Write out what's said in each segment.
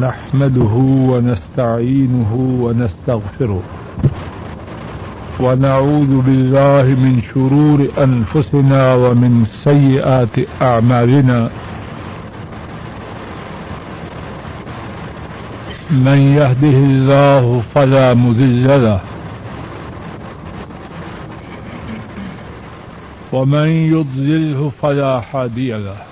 نحمده ونستعينه ونستغفره ونعوذ بالله من شرور أنفسنا ومن سيئات أعمالنا من يهده الله فلا مذل له ومن يضلله فلا حادي له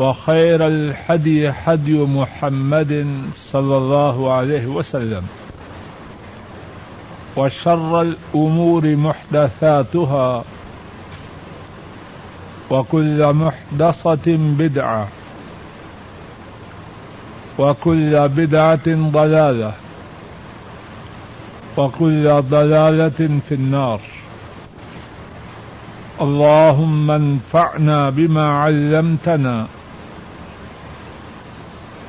وخير الحدي حدي محمد صلى الله عليه وسلم وشر الأمور محدثاتها وكل محدثة بدعة وكل بدعة ضلالة وكل ضلالة في النار اللهم انفعنا بما علمتنا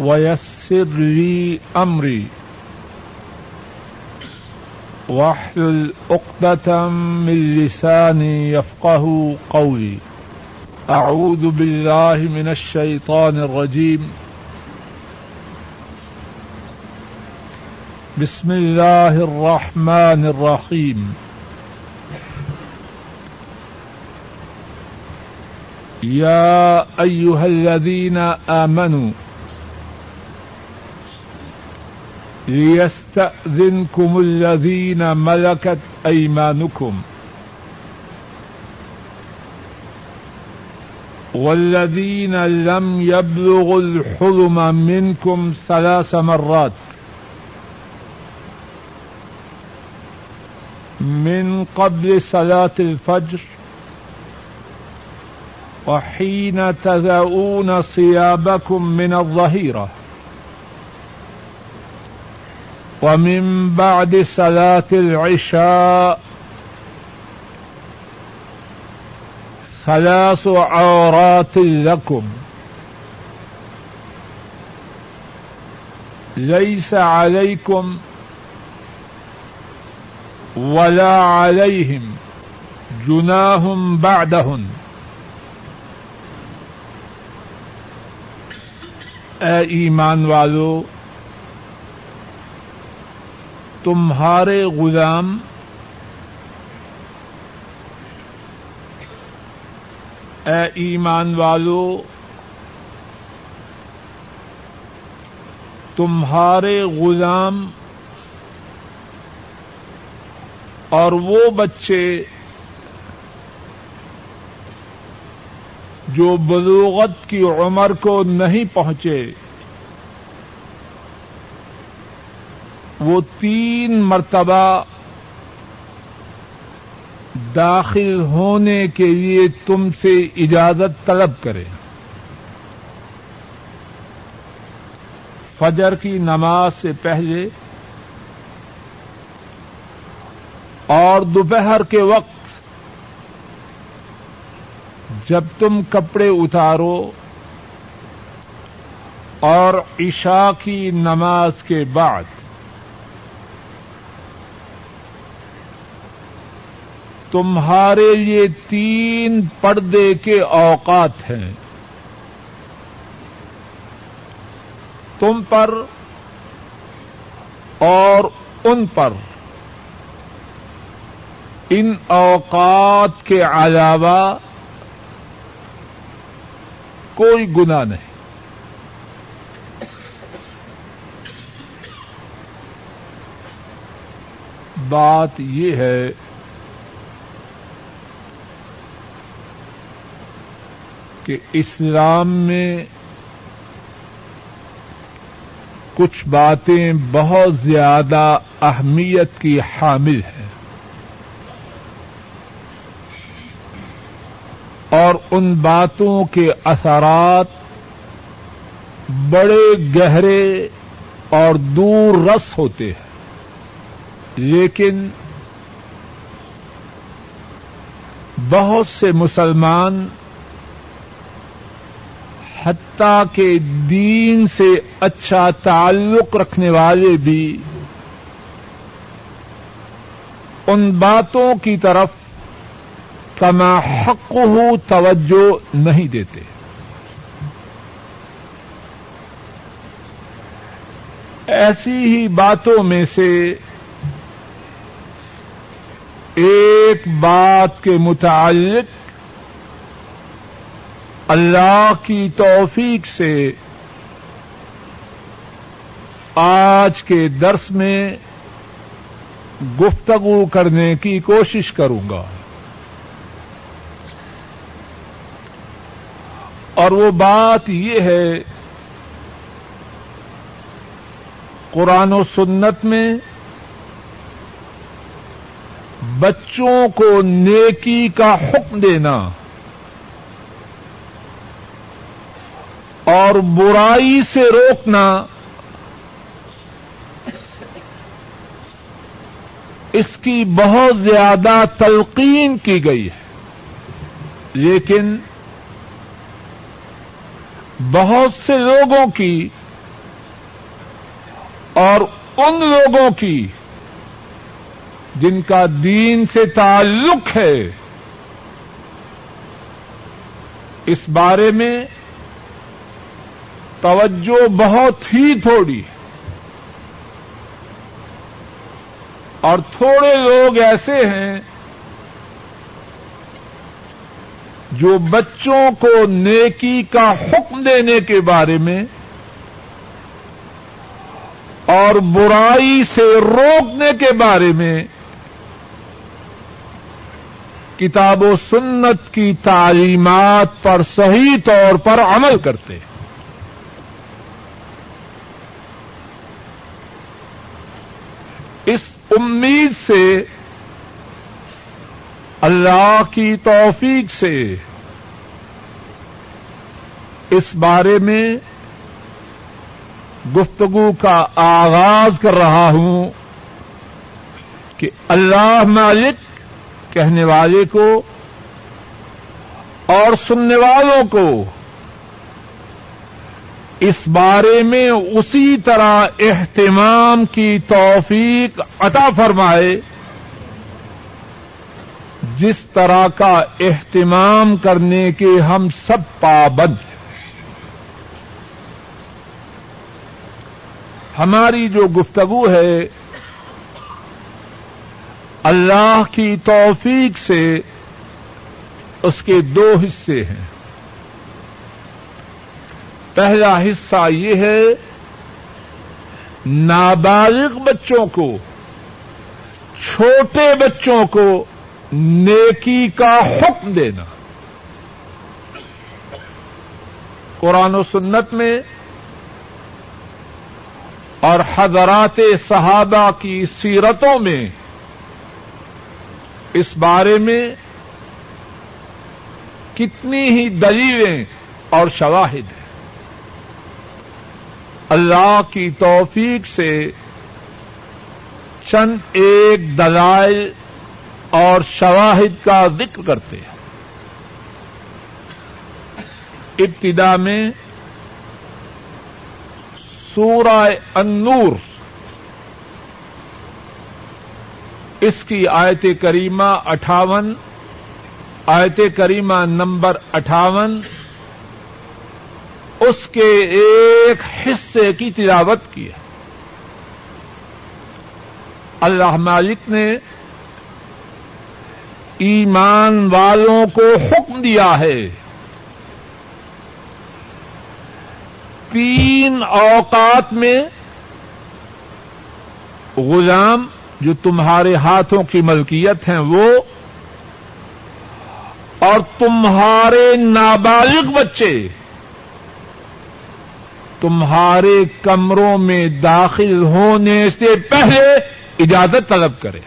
ويسر لي أمري واحلل عقدة من لساني يفقه قولي أعوذ بالله من الشيطان الرجيم بسم الله الرحمن الرحيم يا أيها الذين آمنوا ليستأذنكم الذين ملكت أيمانكم والذين لم يبلغوا الحلم منكم ثلاث مرات من قبل صلاة الفجر وحين تذاؤون صيابكم من الظهيرة ومن بعد صلاة العشاء ثلاث عورات لكم. ليس عليكم ولا عليهم جناهم بعدهن. اے ایمان والو تمہارے غلام اے ایمان والو، تمہارے غلام اور وہ بچے جو بلوغت کی عمر کو نہیں پہنچے۔ وہ تین مرتبہ داخل ہونے کے لیے تم سے اجازت طلب کرے۔ فجر کی نماز سے پہلے اور دوپہر کے وقت جب تم کپڑے اتارو اور عشاء کی نماز کے بعد تمہارے لیے تین پردے کے اوقات ہیں۔ تم پر اور ان پر۔ ان اوقات کے علاوہ کوئی گنا نہیں۔ بات یہ ہے کہ اسلام میں کچھ باتیں بہت زیادہ اہمیت کی حامل ہیں۔ اور ان باتوں کے اثرات بڑے گہرے اور دور رس ہوتے ہیں۔ لیکن بہت سے مسلمان حتیٰ کے دین سے اچھا تعلق رکھنے والے بھی ان باتوں کی طرف کما حق ہو توجہ نہیں دیتے۔ ایسی ہی باتوں میں سے ایک بات کے متعلق اللہ کی توفیق سے آج کے درس میں گفتگو کرنے کی کوشش کروں گا۔ اور وہ بات یہ ہے، قرآن و سنت میں بچوں کو نیکی کا حکم دینا۔ اور برائی سے روکنا اس کی بہت زیادہ تلقین کی گئی ہے۔ لیکن بہت سے لوگوں کی اور ان لوگوں کی جن کا دین سے تعلق ہے، اس بارے میں توجہ بہت ہی تھوڑی اور تھوڑے لوگ ایسے ہیں جو بچوں کو نیکی کا حکم دینے کے بارے میں اور برائی سے روکنے کے بارے میں کتاب و سنت کی تعلیمات پر صحیح طور پر عمل کرتے ہیں۔ اس امید سے، اللہ کی توفیق سے، اس بارے میں گفتگو کا آغاز کر رہا ہوں کہ اللہ مالک کہنے والے کو اور سننے والوں کو اس بارے میں اسی طرح اہتمام کی توفیق عطا فرمائے، جس طرح کا اہتمام کرنے کے ہم سب پابند ہیں۔ ہماری جو گفتگو ہے، اللہ کی توفیق سے اس کے دو حصے ہیں۔ پہلا حصہ یہ ہے نابالغ بچوں کو، چھوٹے بچوں کو نیکی کا حکم دینا۔ قرآن و سنت میں اور حضرات صحابہ کی سیرتوں میں اس بارے میں کتنی ہی دلیلیں اور شواہد ہیں۔ اللہ کی توفیق سے چند ایک دلائل اور شواہد کا ذکر کرتے ہیں۔ ابتدا میں سورہ النور، اس کی آیت کریمہ اٹھاون، آیت کریمہ نمبر اٹھاون اس کے ایک حصے کی تلاوت کی ہے۔ اللہ مالک نے ایمان والوں کو حکم دیا ہے۔ تین اوقات میں غلام جو تمہارے ہاتھوں کی ملکیت ہیں وہ اور تمہارے نابالغ بچے تمہارے کمروں میں داخل ہونے سے پہلے اجازت طلب کرے۔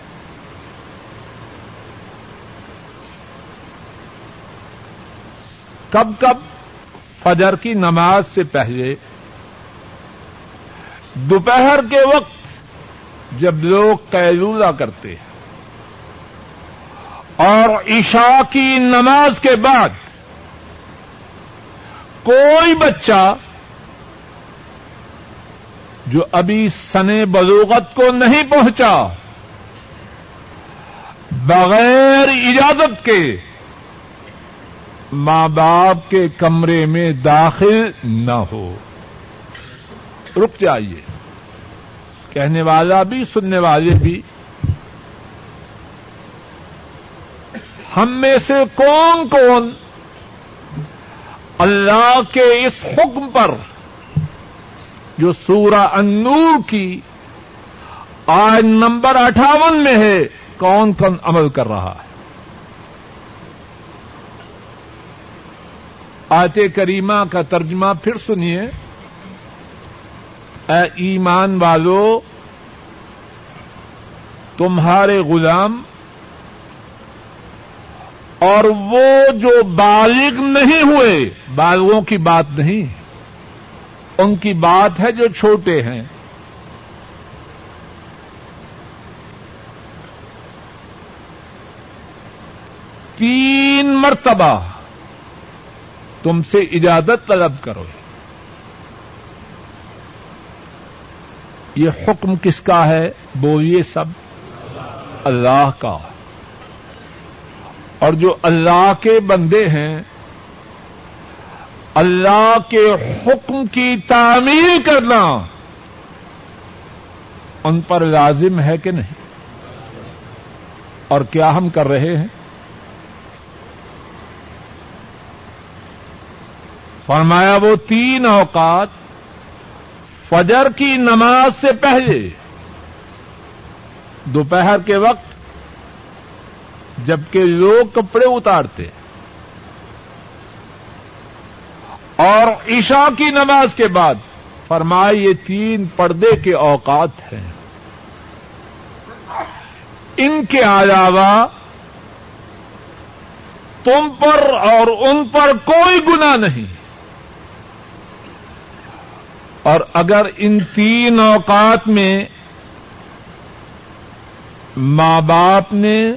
کب کب فجر کی نماز سے پہلے، دوپہر کے وقت جب لوگ قیلولہ کرتے ہیں اور عشاء کی نماز کے بعد کوئی بچہ جو ابھی سنے بلوغت کو نہیں پہنچا، بغیر اجازت کے ماں باپ کے کمرے میں داخل نہ ہو۔ رک جائیے کہنے والا بھی، سننے والے بھی۔ ہم میں سے کون کون اللہ کے اس حکم پر جو سورہ انور کی آج نمبر اٹھاون میں ہے، کون کون عمل کر رہا ہے؟ آتے کریمہ کا ترجمہ پھر سنیے۔ اے ایمان والو، تمہارے غلام اور وہ جو بالغ نہیں ہوئے، بالغوں کی بات نہیں۔ ان کی بات ہے جو چھوٹے ہیں۔ تین مرتبہ تم سے اجازت طلب کرو۔ یہ حکم کس کا ہے بولیے سب؟ اللہ کا۔ اور جو اللہ کے بندے ہیں اللہ کے حکم کی تعمیر کرنا ان پر لازم ہے کہ نہیں اور کیا ہم کر رہے ہیں فرمایا وہ تین اوقات فجر کی نماز سے پہلے دوپہر کے وقت جبکہ لوگ کپڑے اتارتے اور عشاء کی نماز کے بعد فرمائے یہ تین پردے کے اوقات ہیں۔ ان کے علاوہ تم پر اور ان پر کوئی گنا نہیں۔ اور اگر ان تین اوقات میں ماں باپ نے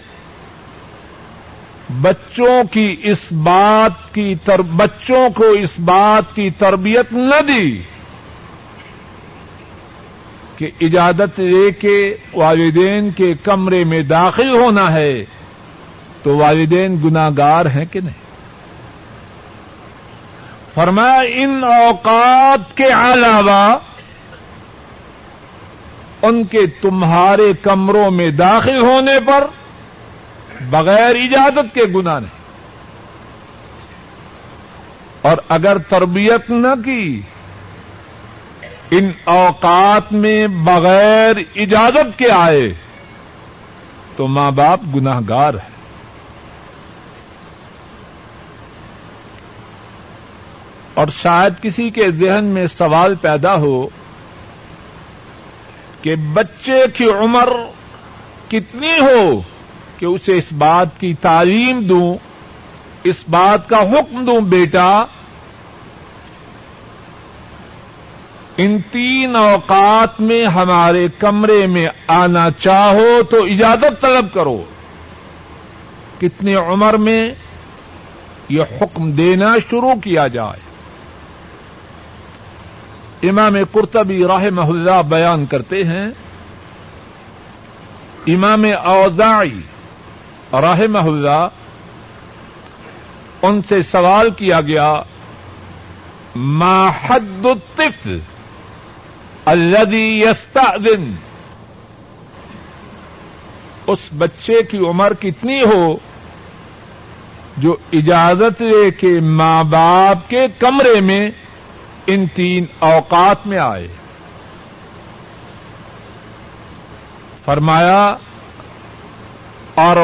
بچوں کی اس بات کی تر، بچوں کو اس بات کی تربیت نہ دی کہ اجازت لے کے والدین کے کمرے میں داخل ہونا ہے تو والدین گناگار ہیں کہ نہیں؟ فرمایا، ان اوقات کے علاوہ ان کے تمہارے کمروں میں داخل ہونے پر بغیر اجازت کے گنا نہیں۔ اور اگر تربیت نہ کی، ان اوقات میں بغیر اجازت کے آئے، تو ماں باپ گناہ گار ہے اور شاید کسی کے ذہن میں سوال پیدا ہو کہ بچے کی عمر کتنی ہو؟ کہ اسے اس بات کی تعلیم دوں، اس بات کا حکم دوں بیٹا، ان تین اوقات میں ہمارے کمرے میں آنا چاہو تو اجازت طلب کرو۔ کتنی عمر میں یہ حکم دینا شروع کیا جائے۔ امام قرطبی راہ اللہ بیان کرتے ہیں، امام اوزائی راہ اللہ، ان سے سوال کیا گیا، ما حد الطفل الذي يستأذن؟ اس بچے کی عمر کتنی ہو جو اجازت لے کے ماں باپ کے کمرے میں ان تین اوقات میں آئے؟ فرمایا اور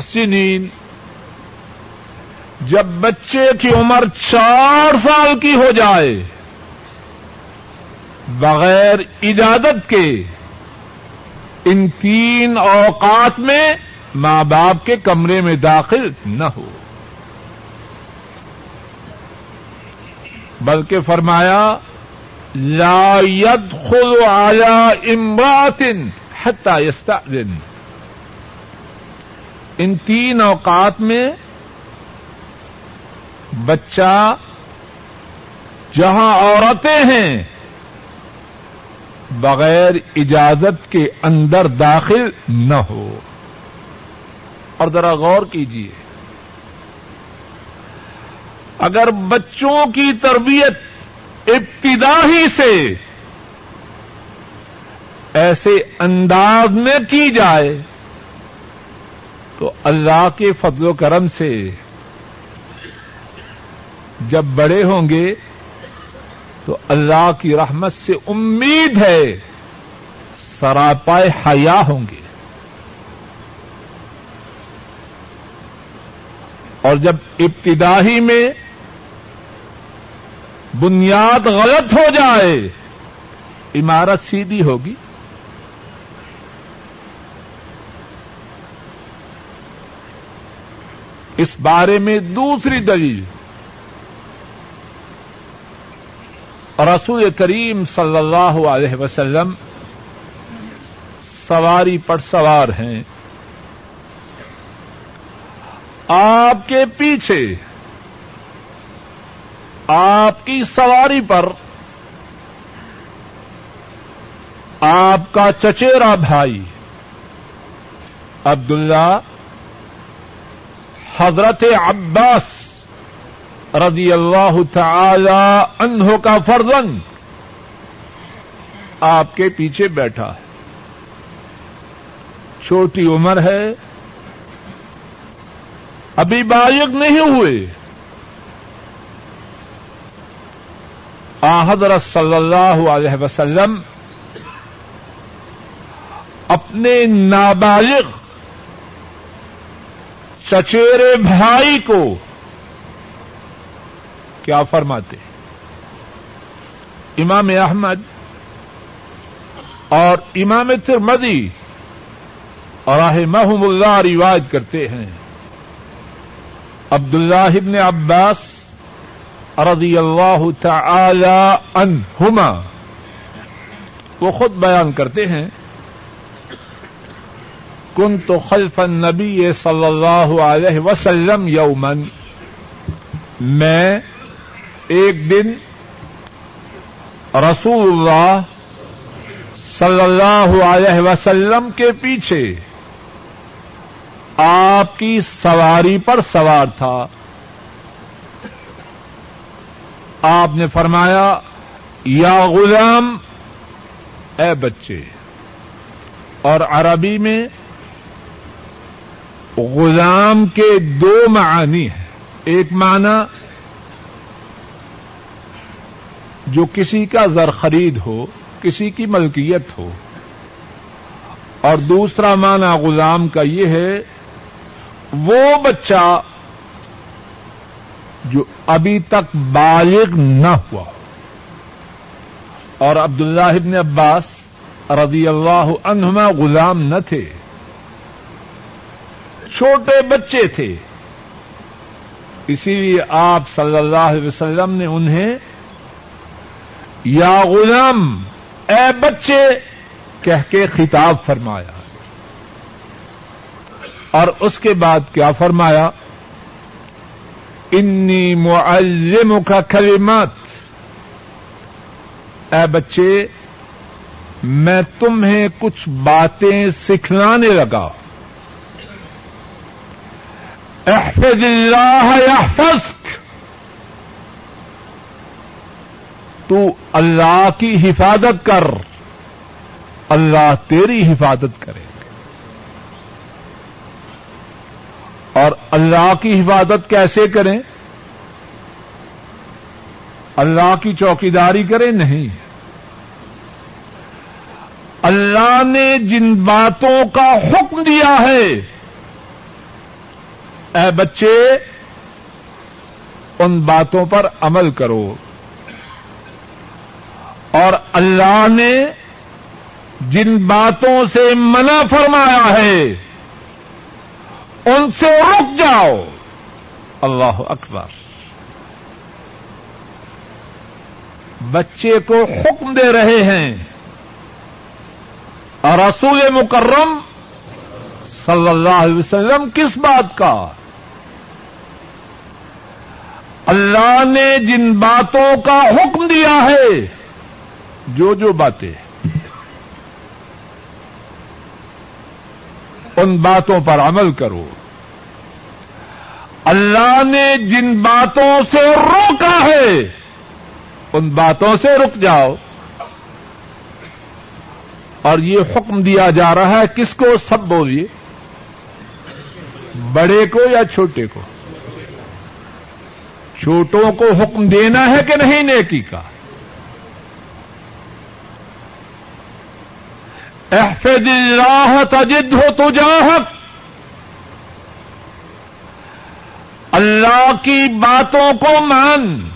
سنین۔ جب بچے کی عمر چار سال کی ہو جائے، بغیر اجازت کے ان تین اوقات میں ماں باپ کے کمرے میں داخل نہ ہو۔ بلکہ فرمایا، لا يدخل على امرات حتى يستأذن ان تین اوقات میں بچہ جہاں عورتیں ہیں بغیر اجازت کے اندر داخل نہ ہو۔ اور ذرا غور کیجیے اگر بچوں کی تربیت ابتدا ہی سے ایسے انداز میں کی جائے تو اللہ کے فضل و کرم سے جب بڑے ہوں گے تو اللہ کی رحمت سے امید ہے سراپائے حیا ہوں گے۔ اور جب ابتدائی میں بنیاد غلط ہو جائے، عمارت سیدھی ہوگی۔ اس بارے میں دوسری دلیل۔ رسول کریم صلی اللہ علیہ وسلم سواری پر سوار ہیں۔ آپ کے پیچھے آپ کی سواری پر آپ کا چچیرا بھائی عبداللہ حضرت عباس رضی اللہ تعالی عنہ کا فرزن آپ کے پیچھے بیٹھا ہے۔ چھوٹی عمر ہے۔ ابھی بالغ نہیں ہوئے۔ حضرت صلی اللہ علیہ وسلم اپنے نابالغ چچیرے بھائی کو کیا فرماتے امام احمد اور امام ترمدی اور محم اللہ روایت کرتے ہیں۔ عبداللہ ابن عباس رضی اللہ تعالی عنہما وہ خود بیان کرتے ہیں کن تو خلف النبی صلی اللہ علیہ وسلم یومن میں ایک دن رسول اللہ صلی اللہ علیہ وسلم کے پیچھے آپ کی سواری پر سوار تھا. آپ نے فرمایا، یا غلام، اے بچے، اور عربی میں غلام کے دو معنی ہیں۔ ایک معنی جو کسی کا زر خرید ہو، کسی کی ملکیت ہو۔ اور دوسرا معنی غلام کا یہ ہے، وہ بچہ جو ابھی تک بالغ نہ ہوا اور عبداللہ ابن عباس رضی اللہ عنہما غلام نہ تھے۔ چھوٹے بچے تھے۔ اسی لیے آپ صلی اللہ علیہ وسلم نے انہیں، یا غلام، اے بچے، کہہ کے خطاب فرمایا۔ اور اس کے بعد کیا فرمایا؟ انی معلم کا کلمات اے بچے، میں تمہیں کچھ باتیں سکھلانے لگا۔ احفظ اللہ یحفظک تو اللہ کی حفاظت کر، اللہ تیری حفاظت کرے اور اللہ کی حفاظت کیسے کریں؟ اللہ کی چوکیداری کریں؟ نہیں۔ اللہ نے جن باتوں کا حکم دیا ہے اے بچے، ان باتوں پر عمل کرو۔ اور اللہ نے جن باتوں سے منع فرمایا ہے، ان سے رک جاؤ۔ اللہ اکبر۔ بچے کو حکم دے رہے ہیں۔ اور رسول مکرم صلی اللہ علیہ وسلم کس بات کا؟ اللہ نے جن باتوں کا حکم دیا ہے، جو جو باتیں، ان باتوں پر عمل کرو۔ اللہ نے جن باتوں سے روکا ہے، ان باتوں سے رک جاؤ۔ اور یہ حکم دیا جا رہا ہے، کس کو؟ سب بولیے۔ بڑے کو یا چھوٹے کو؟ چھوٹوں کو حکم دینا ہے کہ نہیں نیکی کا؟ احفظ اللہ تجد ہو تو جاہک اللہ کی باتوں کو مان۔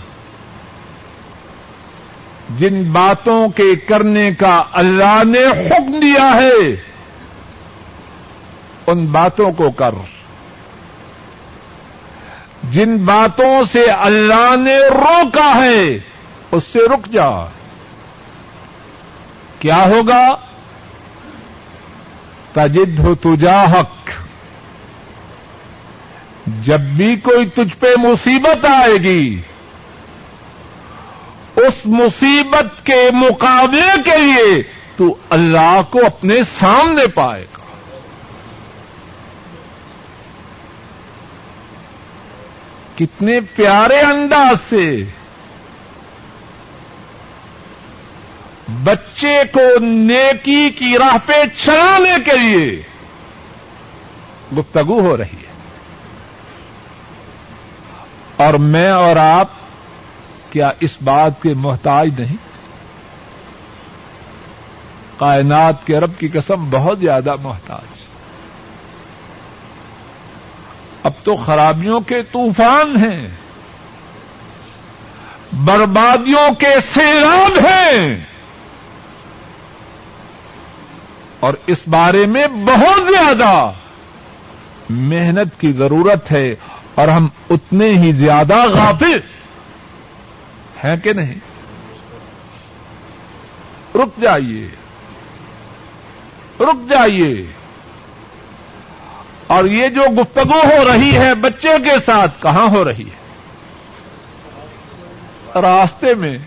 جن باتوں کے کرنے کا اللہ نے حکم دیا ہے، ان باتوں کو کر۔ جن باتوں سے اللہ نے روکا ہے، اس سے رک جا۔ کیا ہوگا؟ تجد ہو تجا حق۔ جب بھی کوئی تجھ پہ مصیبت آئے گی، اس مصیبت کے مقابلے کے لیے تو اللہ کو اپنے سامنے پائے گا۔ کتنے پیارے انداز سے بچے کو نیکی کی راہ پہ چلانے کے لیے گفتگو ہو رہی ہے۔ اور میں اور آپ کیا اس بات کے محتاج نہیں؟ کائنات کے رب کی قسم بہت زیادہ محتاج۔ اب تو خرابیوں کے طوفان ہیں بربادیوں کے سیلاب ہیں اور اس بارے میں بہت زیادہ محنت کی ضرورت ہے اور ہم اتنے ہی زیادہ غافل ہیں کہ نہیں؟ رک جائیے۔ رک جائیے۔ اور یہ جو گفتگو ہو رہی ہے بچے کے ساتھ، کہاں ہو رہی ہے؟ راستے میں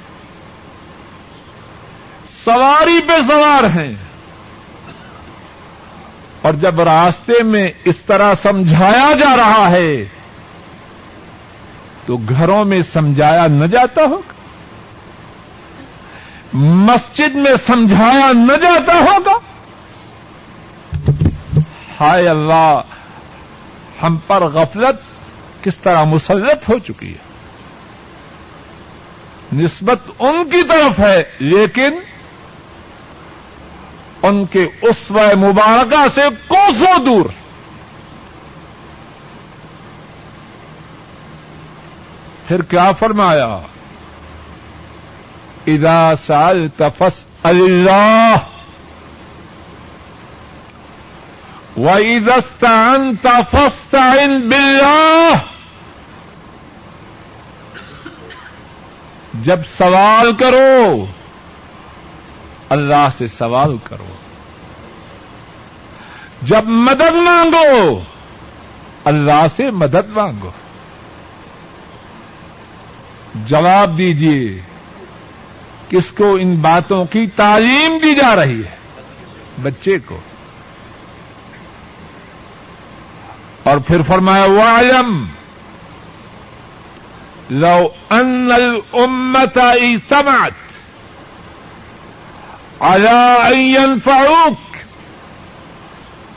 سواری پہ سوار ہیں۔ اور جب راستے میں اس طرح سمجھایا جا رہا ہے، تو گھروں میں سمجھایا نہ جاتا ہوگا مسجد میں سمجھایا نہ جاتا ہوگا؟ ہائے اللہ، ہم پر غفلت کس طرح مسلط ہو چکی ہے؟ نسبت ان کی طرف ہے، لیکن ان کے اس و مبارکہ سے کوسوں دور۔ پھر کیا فرمایا؟ ادا سال تفس اللہ۔ وَإِذَا فَاسْتَعِنْ بِاللَّهِ جب سوال کرو، اللہ سے سوال کرو۔ جب مدد مانگو، اللہ سے مدد مانگو۔ جواب دیجیے کس کو ان باتوں کی تعلیم دی جا رہی ہے؟ بچے کو۔ اور پھر فرمایا وعلم لو ان الامت اجتمعت على ان ينفعوك،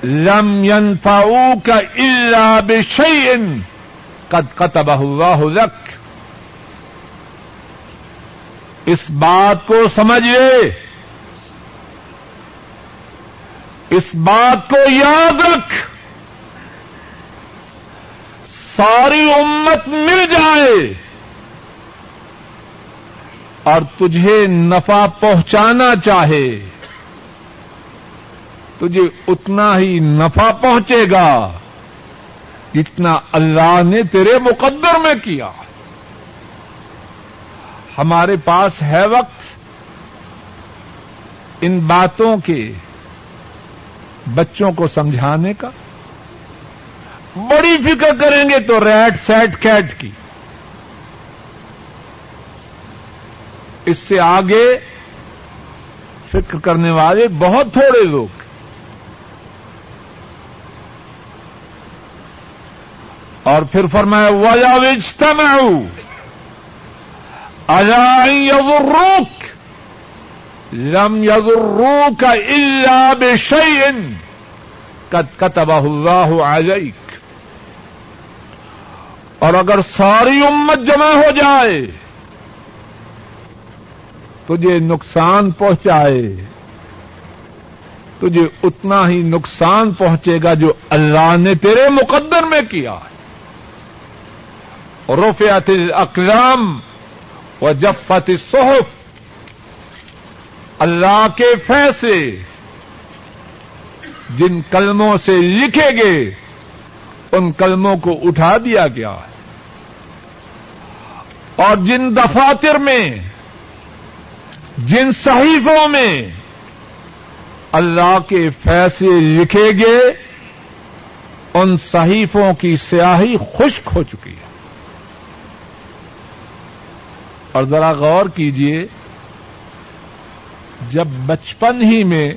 لم ينفعوك الا بشيء قد كتبه الله لك۔ اس بات کو سمجھئے، اس بات کو یاد رکھ۔ ساری امت مل جائے اور تجھے نفع پہنچانا چاہے، تجھے اتنا ہی نفع پہنچے گا جتنا اللہ نے تیرے مقدر میں کیا۔ ہمارے پاس ہے وقت ان باتوں کے بچوں کو سمجھانے کا۔ بڑی فکر کریں گے تو ریٹ سیٹ کیٹ کی۔ اس سے آگے فکر کرنے والے بہت تھوڑے لوگ۔ اور پھر فرمایا وجا وجتا میں ہوں روک لم یغروک کا بشیء قد كتبه الله عليك اور اگر ساری امت جمع ہو جائے، تجھے نقصان پہنچائے۔ تجھے اتنا ہی نقصان پہنچے گا جو اللہ نے تیرے مقدر میں کیا۔ رفعت الاقلام و جفت الصحف۔ اللہ کے فیصلے، جن کلموں سے لکھے گئے، ان کلموں کو اٹھا دیا گیا۔ ہے اور جن دفاتر میں، جن صحیفوں میں اللہ کے فیصلے لکھے گئے، ان صحیفوں کی سیاہی خشک ہو چکی ہے۔ اور ذرا غور کیجیے جب بچپن ہی میں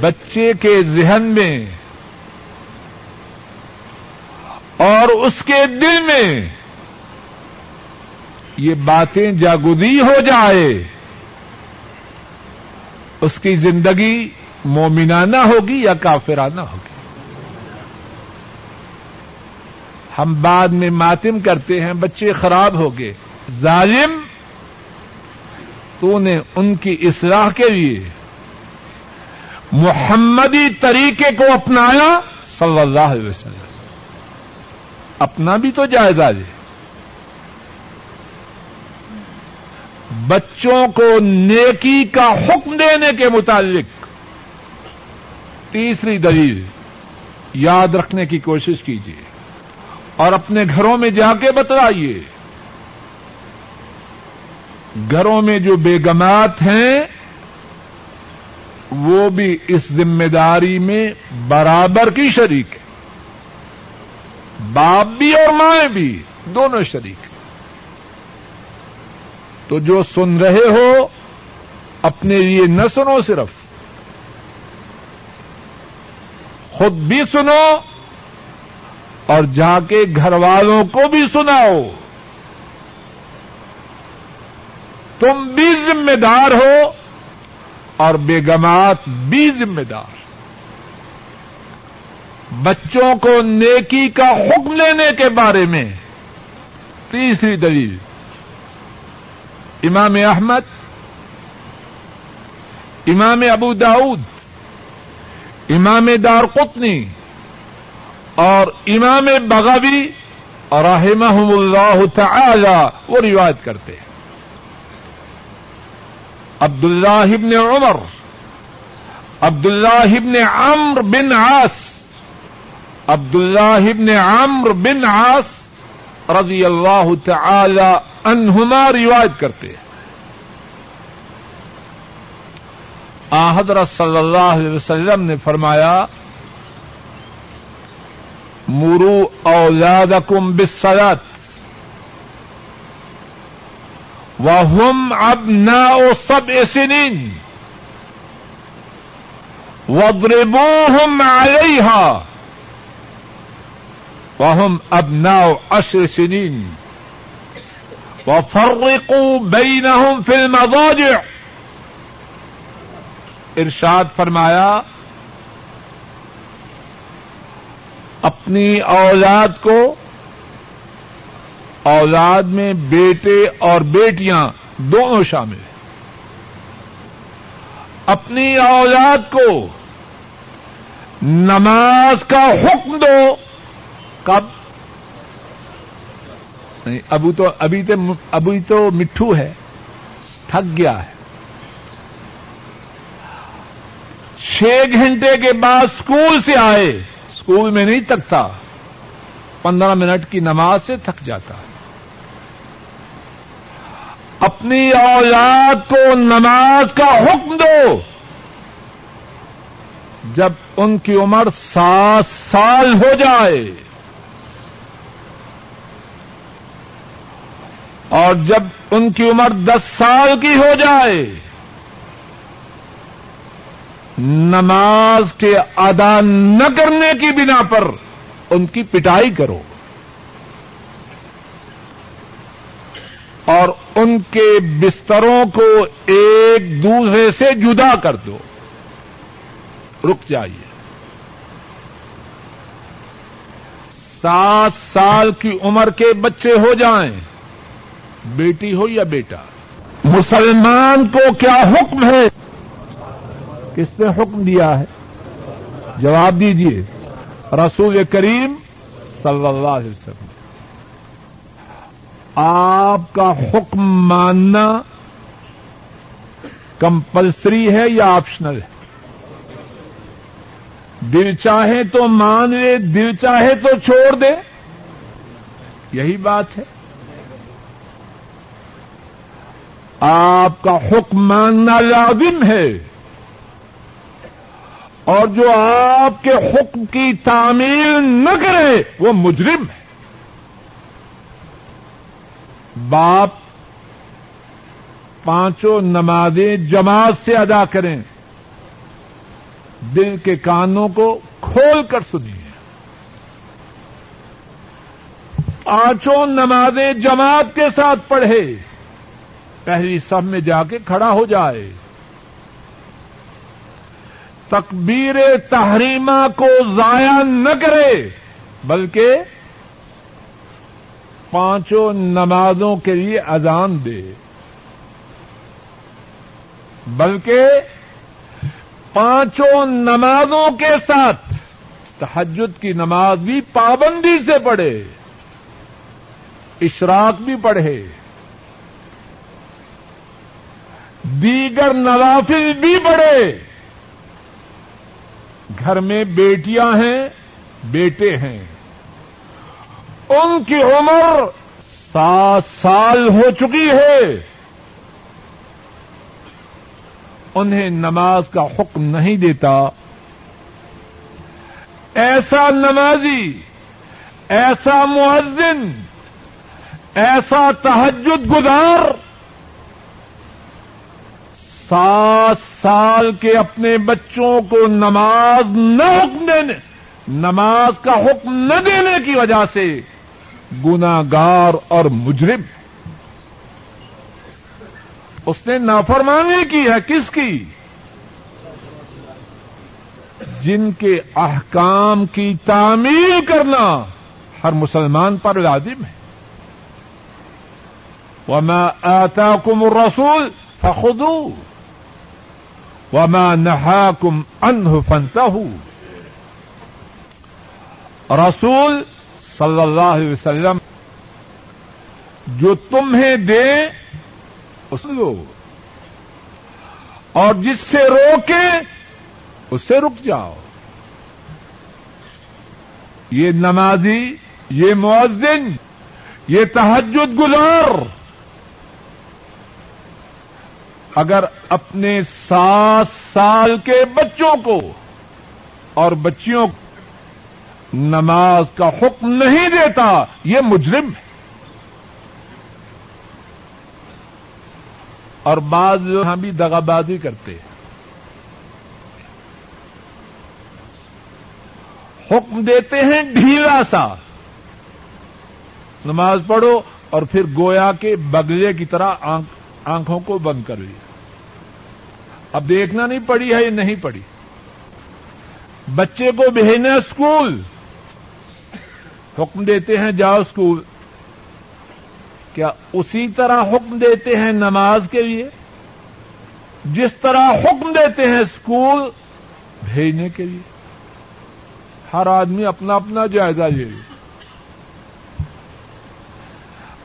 بچے کے ذہن میں اور اس کے دل میں یہ باتیں جاگودی ہو جائے، اس کی زندگی مومنانہ ہوگی یا کافرانہ ہوگی؟ ہم بعد میں ماتم کرتے ہیں، بچے خراب ہو گئے، ظالم، تو نے ان کی اصلاح کے لیے محمدی طریقے کو اپنایا، صلی اللہ علیہ وسلم۔ اپنا بھی تو جائزہ لے بچوں کو نیکی کا حکم دینے کے متعلق تیسری دلیل، یاد رکھنے کی کوشش کیجیے اور اپنے گھروں میں جا کے بتلائیے۔ گھروں میں جو بیگمات ہیں، وہ بھی اس ذمہ داری میں برابر کی شریک ہے باپ بھی اور مائیں بھی دونوں شریک تو جو سن رہے ہو، اپنے لیے نہ سنو صرف۔ خود بھی سنو اور جا کے گھر والوں کو بھی سناؤ۔ تم بھی ذمہ دار ہو اور بیگمات بھی ذمہ دار۔ بچوں کو نیکی کا حکم لینے کے بارے میں تیسری دلیل۔ امام احمد، امام ابو داود امام دار قطنی اور امام بغوی اور رحمہ اللہ تعالی وہ روایت کرتے ہیں۔ عبد اللہ ابن عمر عبد اللہ ابن عمر بن عاص عبد اللہ ابن عمر بن عاص رضی اللہ تعالی عنہما روایت کرتے ہیں۔ حضرت صلی اللہ علیہ وسلم نے فرمایا، مرو اولادکم بالصلاة وهم أبناء سبع سنين واضربوهم عليها وهم أبناء عشر سنين. وفرقوا بينهم في المضاجع. ارشاد فرمایا، اپنی اولاد کو اولاد میں بیٹے اور بیٹیاں دونوں شامل ہیں۔ اپنی اولاد کو نماز کا حکم دو۔ کب؟ نہیں، ابو تو، ابھی تو ابھی تو مٹھو ہے، تھک گیا ہے۔ چھ گھنٹے کے بعد اسکول سے آئے اسکول میں نہیں تھکتا۔ پندرہ منٹ کی نماز سے تھک جاتا۔ ہے اپنی اولاد کو نماز کا حکم دو۔ جب ان کی عمر سات سال ہو جائے اور جب ان کی عمر دس سال کی ہو جائے، نماز کے ادا نہ کرنے کی بنا پر ان کی پٹائی کرو۔ اور ان کے بستروں کو ایک دوسرے سے جدا کر دو۔ رک جائیے۔ سات سال کی عمر کے بچے ہو جائیں۔ بیٹی ہو یا بیٹا؟ مسلمان کو کیا حکم ہے؟ کس نے حکم دیا ہے؟ جواب دیجیے رسول کریم صلی اللہ علیہ وسلم۔ آپ کا حکم ماننا کمپلسری ہے یا آپشنل ہے؟ دل چاہے تو مان لے، دل چاہے تو چھوڑ دے۔ یہی بات ہے۔ آپ کا حکم ماننا لازم ہے اور جو آپ کے حکم کی تعمیل نہ کرے وہ مجرم ہے باپ پانچوں نمازیں جماعت سے ادا کریں دل کے کانوں کو کھول کر سنیے پانچوں نمازیں جماعت کے ساتھ پڑھے پہلی سب میں جا کے کھڑا ہو جائے۔ تکبیر تحریمہ کو ضائع نہ کرے، بلکہ پانچوں نمازوں کے لیے اذان دے۔ بلکہ پانچوں نمازوں کے ساتھ تحجد کی نماز بھی پابندی سے پڑھے، اشراق بھی پڑھے۔ دیگر نوافل بھی پڑھے گھر میں بیٹیاں ہیں، بیٹے ہیں۔ ان کی عمر سات سال ہو چکی ہے۔ انہیں نماز کا حکم نہیں دیتا۔ ایسا نمازی، ایسا معذن ایسا تحجد گزار سات سال کے اپنے بچوں کو نماز نہ حکم دینے نماز کا حکم نہ دینے کی وجہ سے گناگار اور مجرم۔ اس نے نافرمانی کی ہے، کس کی؟ جن کے احکام کی تعمیل کرنا ہر مسلمان پر لازم ہے۔ وما آتاكم الرسول فخذوه۔ وما نهاكم عنه فانتهوا۔ رسول صلی اللہ علیہ وسلم جو تمہیں دے اس لو۔ اور جس سے روکے اس سے رک جاؤ۔ یہ نمازی، یہ معذن یہ تحجد گزار۔ اگر اپنے سات سال کے بچوں کو اور بچیوں کو نماز کا حکم نہیں دیتا، یہ مجرم ہے۔ اور بعض یہاں بھی دغابازی کرتے ہیں۔ حکم دیتے ہیں ڈھیلا سا۔ نماز پڑھو اور پھر گویا کے بگلے کی طرح آنکھوں کو بند کر لیا۔ اب دیکھنا نہیں پڑی ہے یا نہیں پڑی بچے کو بھیجنا اسکول حکم دیتے ہیں جاؤ اسکول کیا اسی طرح حکم دیتے ہیں نماز کے لیے جس طرح حکم دیتے ہیں اسکول بھیجنے کے لیے ہر آدمی اپنا اپنا جائزہ لے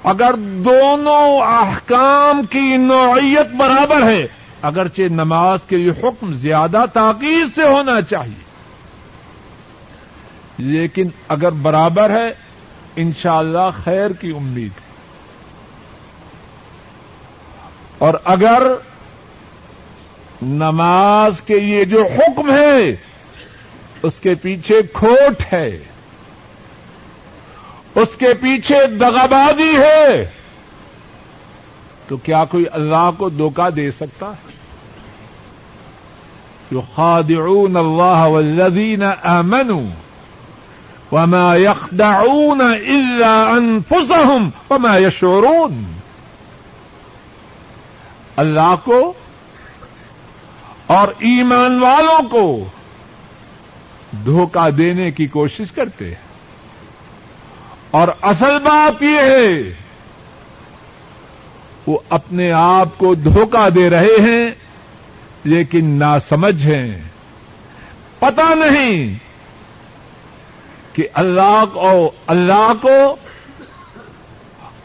اگر دونوں احکام کی نوعیت برابر ہے اگرچہ نماز کے لیے حکم زیادہ تاکید سے ہونا چاہیے۔ لیکن اگر برابر ہے، انشاءاللہ اللہ خیر کی امید۔ ہے اور اگر نماز کے یہ جو حکم ہے، اس کے پیچھے کھوٹ ہے، اس کے پیچھے دغابادی ہے، تو کیا کوئی اللہ کو دھوکہ دے سکتا ہے؟ جو خادعون اللہ والذین آمنوا وما يخدعون الا انفسهم وما يشعرون. اللہ کو اور ایمان والوں کو دھوکہ دینے کی کوشش کرتے ہیں۔ اور اصل بات یہ ہے، وہ اپنے آپ کو دھوکہ دے رہے ہیں لیکن نہ سمجھ ہیں۔ پتا نہیں کہ اللہ کو اللہ کو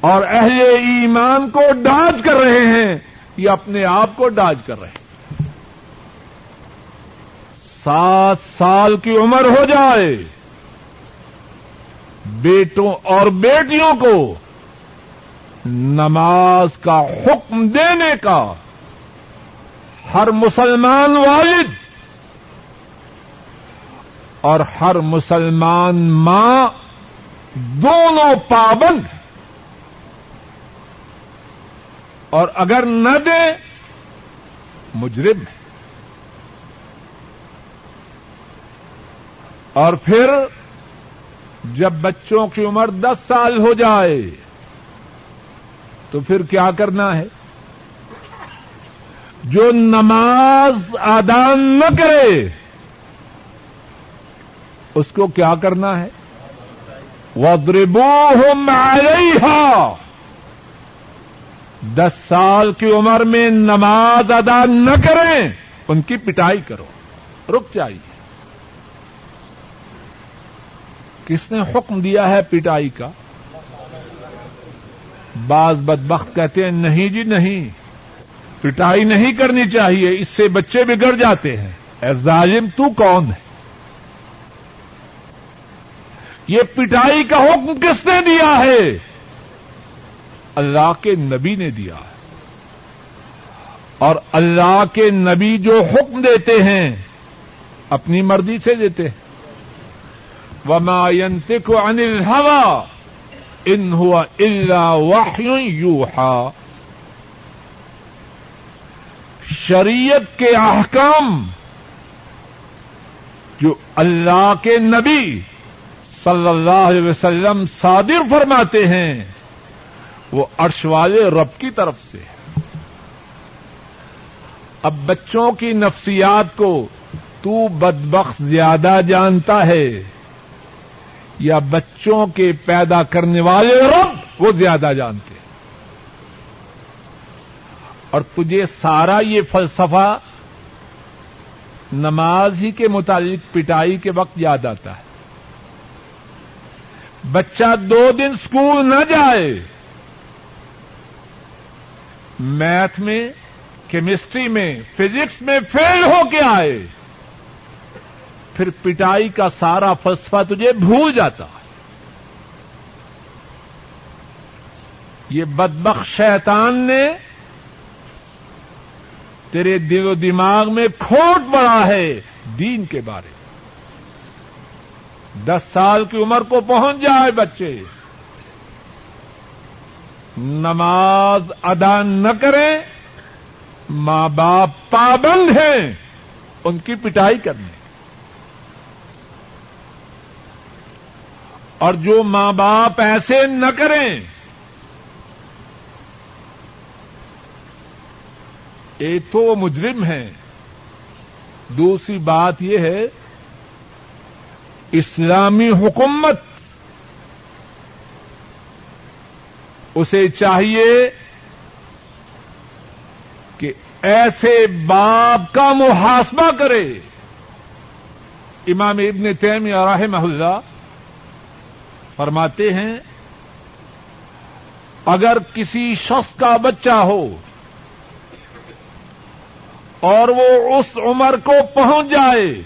اور اہل ایمان کو ڈانچ کر رہے ہیں یا اپنے آپ کو ڈانچ کر رہے ہیں۔ سات سال کی عمر ہو جائے، بیٹوں اور بیٹیوں کو نماز کا حکم دینے کا ہر مسلمان والد اور ہر مسلمان ماں دونوں پابند اور اگر نہ دے مجرم ہے اور پھر جب بچوں کی عمر دس سال ہو جائے، تو پھر کیا کرنا ہے؟ جو نماز آدان نہ کرے، اس کو کیا کرنا ہے؟ ودربو ہو دس سال کی عمر میں نماز ادا نہ کریں، ان کی پٹائی کرو۔ رک جائیے۔ کس نے حکم دیا ہے پٹائی کا؟ بعض بدبخت کہتے ہیں، نہیں جی نہیں۔ پٹائی نہیں کرنی چاہیے، اس سے بچے بگڑ جاتے ہیں۔ اے ظالم، تو کون ہے؟ یہ پٹائی کا حکم کس نے دیا ہے؟ اللہ کے نبی نے دیا ہے۔ اور اللہ کے نبی جو حکم دیتے ہیں، اپنی مرضی سے دیتے ہیں۔ وما ينطق عن الهوى ان هو الا وحي يوحى۔ شریعت کے احکام جو اللہ کے نبی صلی اللہ علیہ وسلم صادر فرماتے ہیں، وہ عرش والے رب کی طرف سے اب بچوں کی نفسیات کو تو بدبخت زیادہ جانتا ہے یا بچوں کے پیدا کرنے والے رب وہ زیادہ جانتے ہیں؟ اور تجھے سارا یہ فلسفہ نماز ہی کے متعلق پٹائی کے وقت یاد آتا ہے۔ بچہ دو دن اسکول نہ جائے۔ میتھ میں، کیمسٹری میں، فزکس میں فیل ہو کے آئے۔ پھر پٹائی کا سارا فلسفہ تجھے بھول جاتا۔ ہے یہ بدبخ شیطان نے تیرے دل و دماغ میں کھوٹ پڑا ہے دین کے بارے دس سال کی عمر کو پہنچ جائے بچے۔ نماز ادا نہ کریں، ماں باپ پابند ہیں ان کی پٹائی کرنے۔ اور جو ماں باپ ایسے نہ کریں ایک تو وہ مجرم ہیں۔ دوسری بات یہ ہے، اسلامی حکومت اسے چاہیے کہ ایسے باپ کا محاسبہ کرے۔ امام ابن تیم راہ محلہ فرماتے ہیں، اگر کسی شخص کا بچہ ہو اور وہ اس عمر کو پہنچ جائے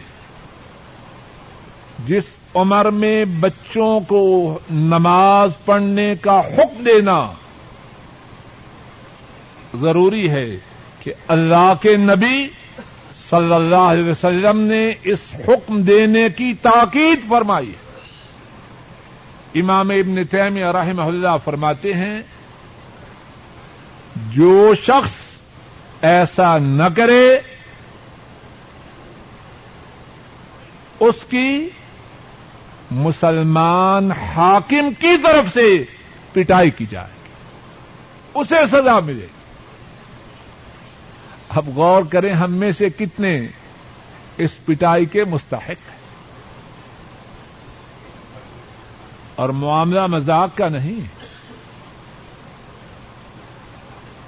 جس عمر میں بچوں کو نماز پڑھنے کا حکم دینا ضروری ہے کہ اللہ کے نبی صلی اللہ علیہ وسلم نے اس حکم دینے کی تاکید فرمائی ہے۔ امام ابن تیمیہ رحمہ اللہ فرماتے ہیں، جو شخص ایسا نہ کرے، اس کی مسلمان حاکم کی طرف سے پٹائی کی جائے گی۔ اسے سزا ملے گی۔ اب غور کریں ہم میں سے کتنے اس پٹائی کے مستحق ہیں۔ اور معاملہ مذاق کا نہیں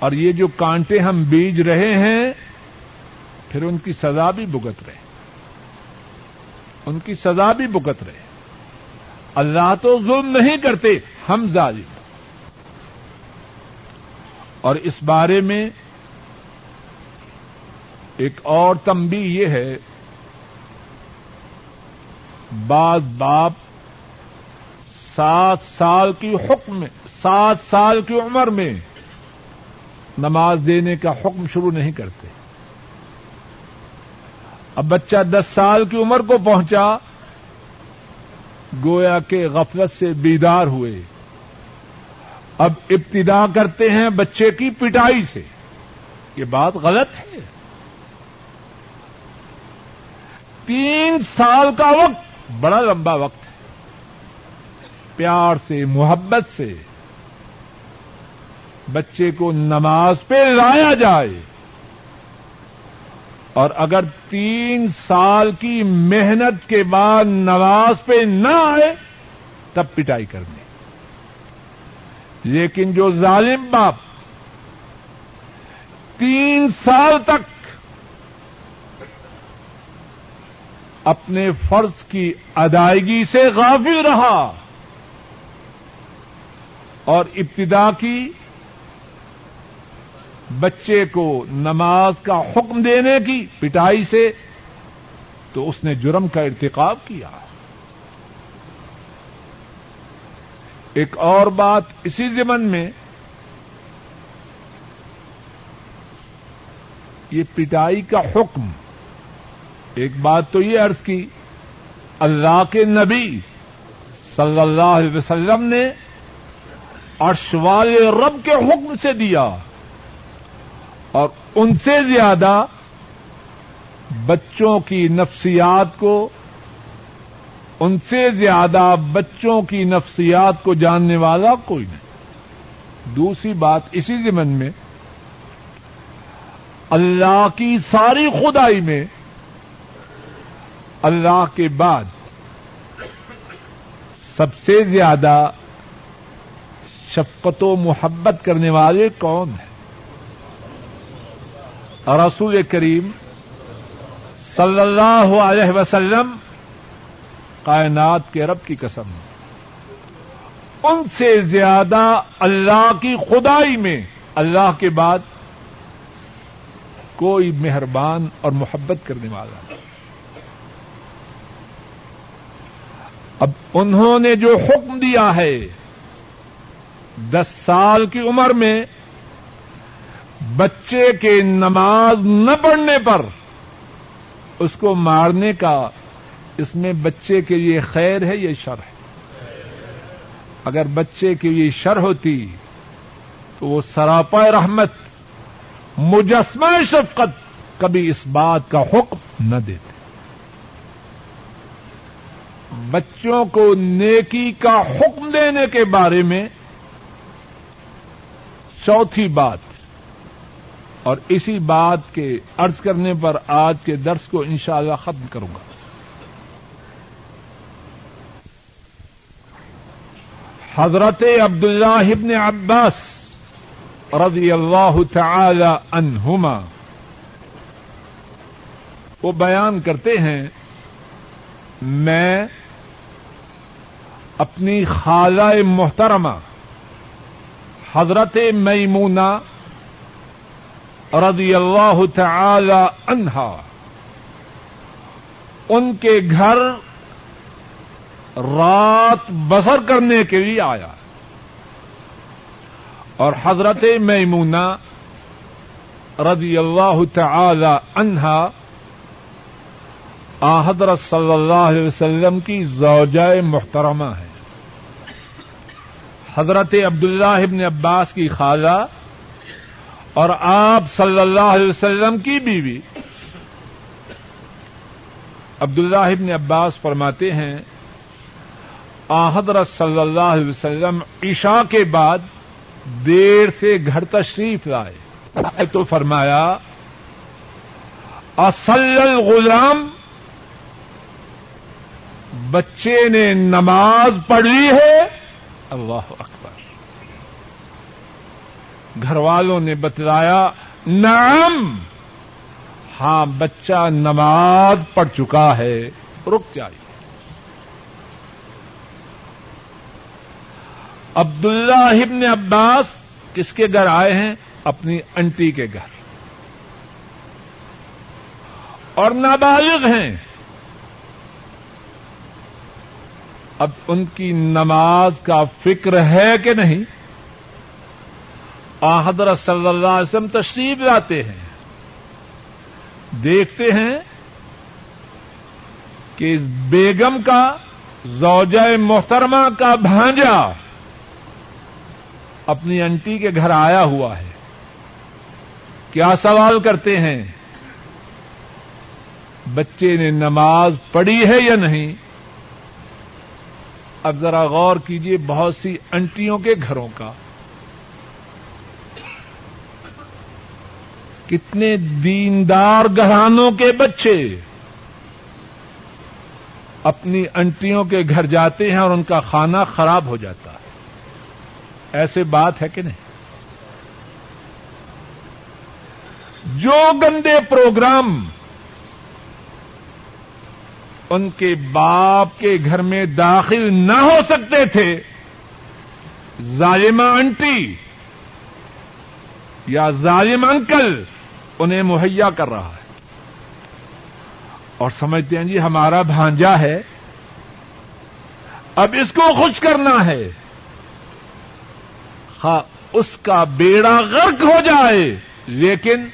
اور یہ جو کانٹے ہم بیج رہے ہیں، پھر ان کی سزا بھی بگت رہے۔ ان کی سزا بھی بگت رہے۔ اللہ تو ظلم نہیں کرتے، ہم ظالم۔ اور اس بارے میں ایک اور تمبی یہ ہے، بعض باپ سات سال کی حکم سات سال کی عمر میں نماز دینے کا حکم شروع نہیں کرتے۔ اب بچہ دس سال کی عمر کو پہنچا، گویا کے غفلت سے بیدار ہوئے۔ اب ابتدا کرتے ہیں بچے کی پٹائی سے۔ یہ بات غلط ہے۔ تین سال کا وقت، بڑا لمبا وقت ہے۔ پیار سے، محبت سے۔ بچے کو نماز پہ لایا جائے اور اگر تین سال کی محنت کے بعد نماز پہ نہ آئے، تب پٹائی کرنی لیکن جو ظالم باپ تین سال تک اپنے فرض کی ادائیگی سے غافل رہا اور ابتدا کی بچے کو نماز کا حکم دینے کی پٹائی سے تو اس نے جرم کا ارتقاب کیا۔ ایک اور بات اسی زمن میں، یہ پٹائی کا حکم۔ ایک بات تو یہ عرض کی، اللہ کے نبی صلی اللہ علیہ وسلم نے ارشوال رب کے حکم سے دیا۔ اور ان سے زیادہ بچوں کی نفسیات کو، ان سے زیادہ بچوں کی نفسیات کو جاننے والا کوئی نہیں۔ دوسری بات اسی زمن میں، اللہ کی ساری خدائی میں، اللہ کے بعد سب سے زیادہ شفقت و محبت کرنے والے کون ہیں؟ رسول کریم صلی اللہ علیہ وسلم کائنات کے رب کی قسم ان سے زیادہ اللہ کی خدائی میں، اللہ کے بعد کوئی مہربان اور محبت کرنے والا اب انہوں نے جو حکم دیا ہے، دس سال کی عمر میں بچے کے نماز نہ پڑھنے پر اس کو مارنے کا اس میں بچے کے لیے خیر ہے یہ شر ہے؟ اگر بچے کے لیے شر ہوتی تو وہ سراپا رحمت، مجسمہ شفقت کبھی اس بات کا حکم نہ دیتے۔ بچوں کو نیکی کا حکم دینے کے بارے میں چوتھی بات اور اسی بات کے عرض کرنے پر آج کے درس کو انشاءاللہ ختم کروں گا۔ حضرت عبداللہ ابن عباس رضی اللہ تعالی عنہما وہ بیان کرتے ہیں، میں اپنی خالہ محترمہ حضرت میمونہ رضی اللہ تعالی عنہا۔ ان کے گھر رات بسر کرنے کے لیے آیا۔ اور حضرت میمونہ رضی اللہ تعالی عنہا آ حضرت صلی اللہ علیہ وسلم کی زوجہ محترمہ ہے حضرت عبداللہ ابن عباس کی خالہ اور آپ صلی اللہ علیہ وسلم کی بیوی۔ عبداللہ ابن عباس فرماتے ہیں، آ حضرت صلی اللہ علیہ وسلم عشاء کے بعد دیر سے گھر تشریف لائے۔ تو فرمایا اصل الغلام بچے نے نماز پڑھ لی ہے۔ اللہ اکبر۔ گھر والوں نے بتلایا نام ہاں بچہ نماز پڑھ چکا ہے، رک جائیے۔ عبداللہ ابن عباس کس کے گھر آئے ہیں؟ اپنی انٹی کے گھر۔ اور نابالغ ہیں۔ اب ان کی نماز کا فکر ہے کہ نہیں؟ حضرت صلی اللہ علیہ وسلم تشریف لاتے ہیں۔ دیکھتے ہیں کہ اس بیگم کا، زوجہ محترمہ کا بھانجا اپنی انٹی کے گھر آیا ہوا ہے۔ کیا سوال کرتے ہیں؟ بچے نے نماز پڑھی ہے یا نہیں؟ اب ذرا غور کیجیے بہت سی انٹیوں کے گھروں کا۔ کتنے دیندار گھرانوں کے بچے اپنی انٹیوں کے گھر جاتے ہیں اور ان کا کھانا خراب ہو جاتا ہے۔ ایسے بات ہے کہ نہیں؟ جو گندے پروگرام ان کے باپ کے گھر میں داخل نہ ہو سکتے تھے، ظالمہ انٹی یا ظالم انکل انہیں مہیا کر رہا ہے۔ اور سمجھتے ہیں جی ہمارا بھانجا ہے۔ اب اس کو خوش کرنا ہے۔ اس کا بیڑا غرق ہو جائے، لیکن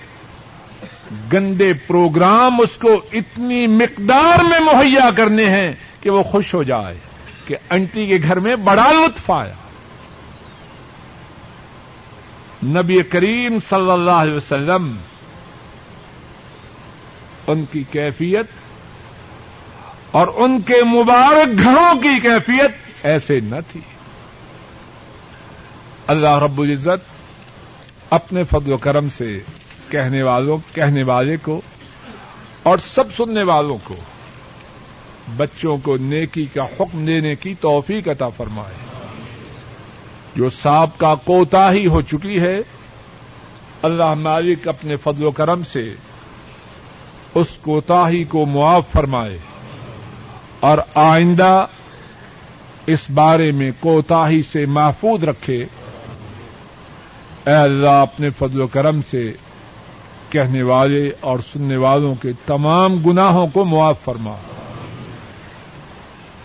گندے پروگرام اس کو اتنی مقدار میں مہیا کرنے ہیں کہ وہ خوش ہو جائے کہ انٹی کے گھر میں بڑا لطف آیا۔ نبی کریم صلی اللہ علیہ وسلم ان کی کیفیت اور ان کے مبارک گھروں کی کیفیت ایسے نہ تھی۔ اللہ رب العزت اپنے فضل و کرم سے کہنے والوں، کہنے والے کو اور سب سننے والوں کو بچوں کو نیکی کا حکم دینے کی توفیق عطا فرمائے۔ جو سانپ کا کوتا ہی ہو چکی ہے، اللہ مالک اپنے فضل و کرم سے اس کوتا ہی کو معاف فرمائے۔ اور آئندہ اس بارے میں کوتا ہی سے محفوظ رکھے۔ اے اللہ، اپنے فضل و کرم سے کہنے والے اور سننے والوں کے تمام گناہوں کو معاف فرما۔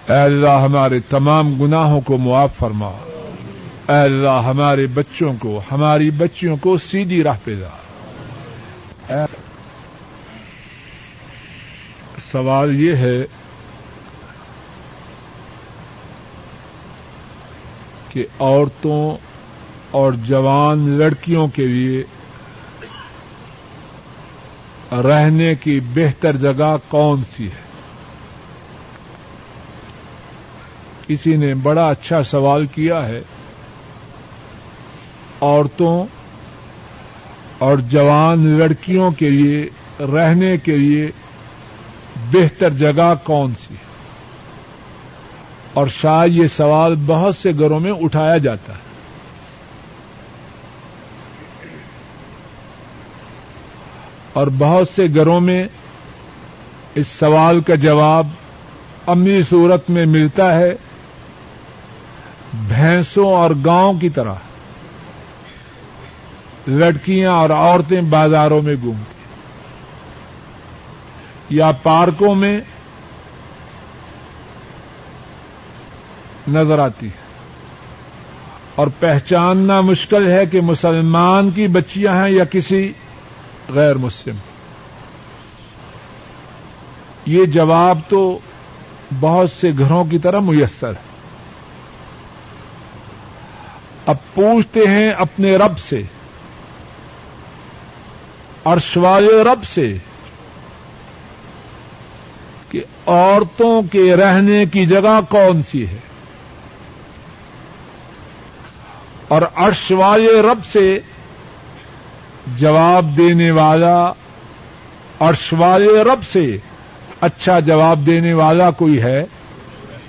اے اللہ، ہمارے تمام گناہوں کو معاف فرما۔ اے اللہ، ہمارے بچوں کو، ہماری بچیوں کو سیدھی راہ پہ دا سوال یہ ہے کہ عورتوں اور جوان لڑکیوں کے لیے رہنے کی بہتر جگہ کون سی ہے؟ کسی نے بڑا اچھا سوال کیا ہے، عورتوں اور جوان لڑکیوں کے لیے، رہنے کے لیے بہتر جگہ کون سی ہے؟ اور شاید یہ سوال بہت سے گھروں میں اٹھایا جاتا ہے۔ اور بہت سے گھروں میں اس سوال کا جواب امی صورت میں ملتا ہے، بھینسوں اور گاؤں کی طرح۔ لڑکیاں اور عورتیں بازاروں میں گھومتی۔ یا پارکوں میں نظر آتی ہے اور پہچاننا مشکل ہے کہ مسلمان کی بچیاں ہیں یا کسی غیر مسلم یہ جواب تو بہت سے گھروں کی طرح میسر ہے۔ اب پوچھتے ہیں اپنے رب سے اور شوال رب سے کہ عورتوں کے رہنے کی جگہ کون سی ہے؟ اور عرش والے رب سے جواب دینے والا، عرش والے رب سے اچھا جواب دینے والا کوئی ہے؟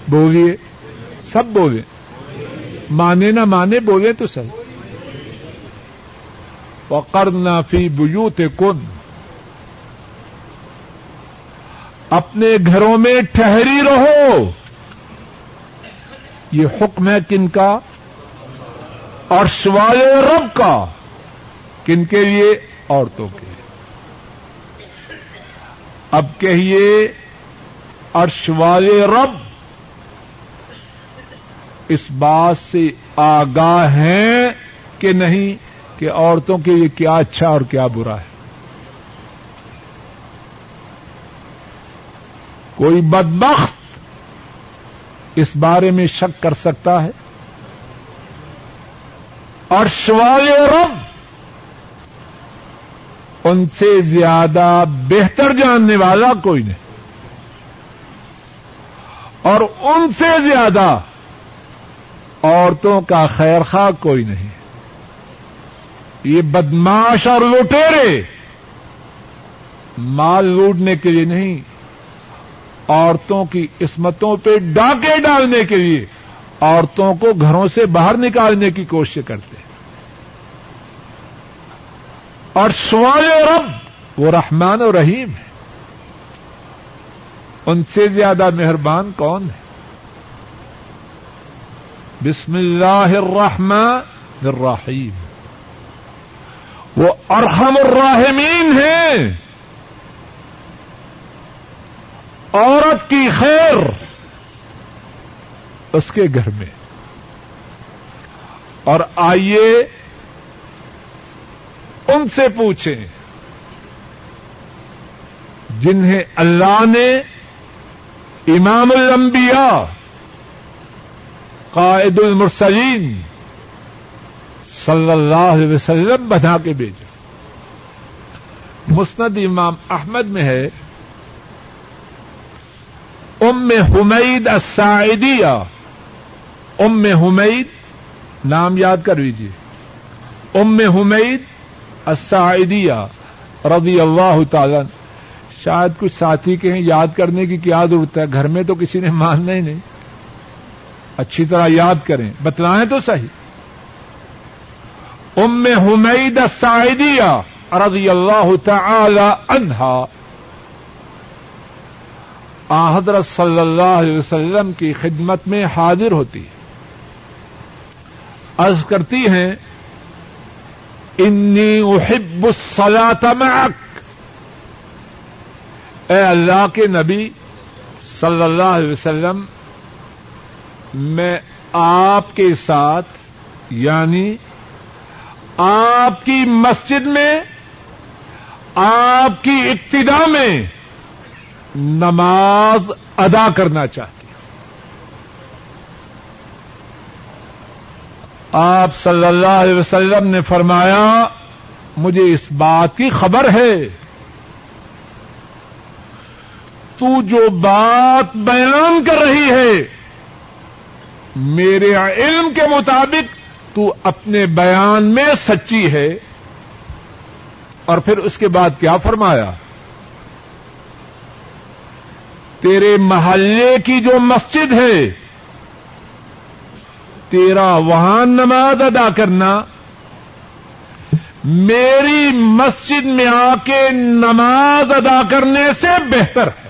بولیے، سب بولے مانے نہ مانے بولے تو صحیح۔ وقرنا فی بیوت کن اپنے گھروں میں ٹھہری رہو۔ یہ حکم ہے کن کا؟ اور سوال رب کا۔ کن کے لیے؟ عورتوں کے۔ اب کہیے، عرش والے رب اس بات سے آگاہ ہیں کہ نہیں کہ عورتوں کے لیے کیا اچھا اور کیا برا ہے؟ کوئی بدبخت اس بارے میں شک کر سکتا ہے؟ اور شوال رب ان سے زیادہ بہتر جاننے والا کوئی نہیں۔ اور ان سے زیادہ عورتوں کا خیر خواہ کوئی نہیں۔ یہ بدماش اور لوٹیرے مال لوٹنے کے لیے نہیں۔ عورتوں کی عصمتوں پہ ڈاکے ڈالنے کے لیے عورتوں کو گھروں سے باہر نکالنے کی کوشش کرتے ہیں۔ اور سوال رب، وہ رحمان و رحیم ہے ان سے زیادہ مہربان کون ہے؟ بسم اللہ الرحمن الرحیم۔ وہ ارحم الراحمین ہیں۔ عورت کی خیر اس کے گھر میں۔ اور آئیے ان سے پوچھیں جنہیں اللہ نے امام الانبیاء، قائد المرسلین صلی اللہ علیہ وسلم بنا کے بھیجا۔ مسند امام احمد میں ہے۔ ام حمید السائدیہ ام حمید، نام یاد کر لیجیے ام حمید السائدیہ رضی اللہ تعالی شاید کچھ ساتھی کے ہیں، یاد کرنے کی کیا ضرورت ہے؟ گھر میں تو کسی نے ماننا ہی نہیں۔ اچھی طرح یاد کریں۔ بتلائیں تو صحیح۔ ام حمید السائدیہ رضی اللہ تعالی عنہا۔ حضرت صلی اللہ علیہ وسلم کی خدمت میں حاضر ہوتی ہے۔ عرض کرتی ہیں، انی احب الصلاة معک اے اللہ کے نبی صلی اللہ علیہ وسلم، میں آپ کے ساتھ یعنی آپ کی مسجد میں، آپ کی ابتدا میں نماز ادا کرنا چاہتی ہوں۔ آپ صلی اللہ علیہ وسلم نے فرمایا، مجھے اس بات کی خبر ہے۔ تو جو بات بیان کر رہی ہے، میرے علم کے مطابق تو اپنے بیان میں سچی ہے۔ اور پھر اس کے بعد کیا فرمایا؟ تیرے محلے کی جو مسجد ہے، تیرا وہاں نماز ادا کرنا، میری مسجد میں آ کے نماز ادا کرنے سے بہتر ہے۔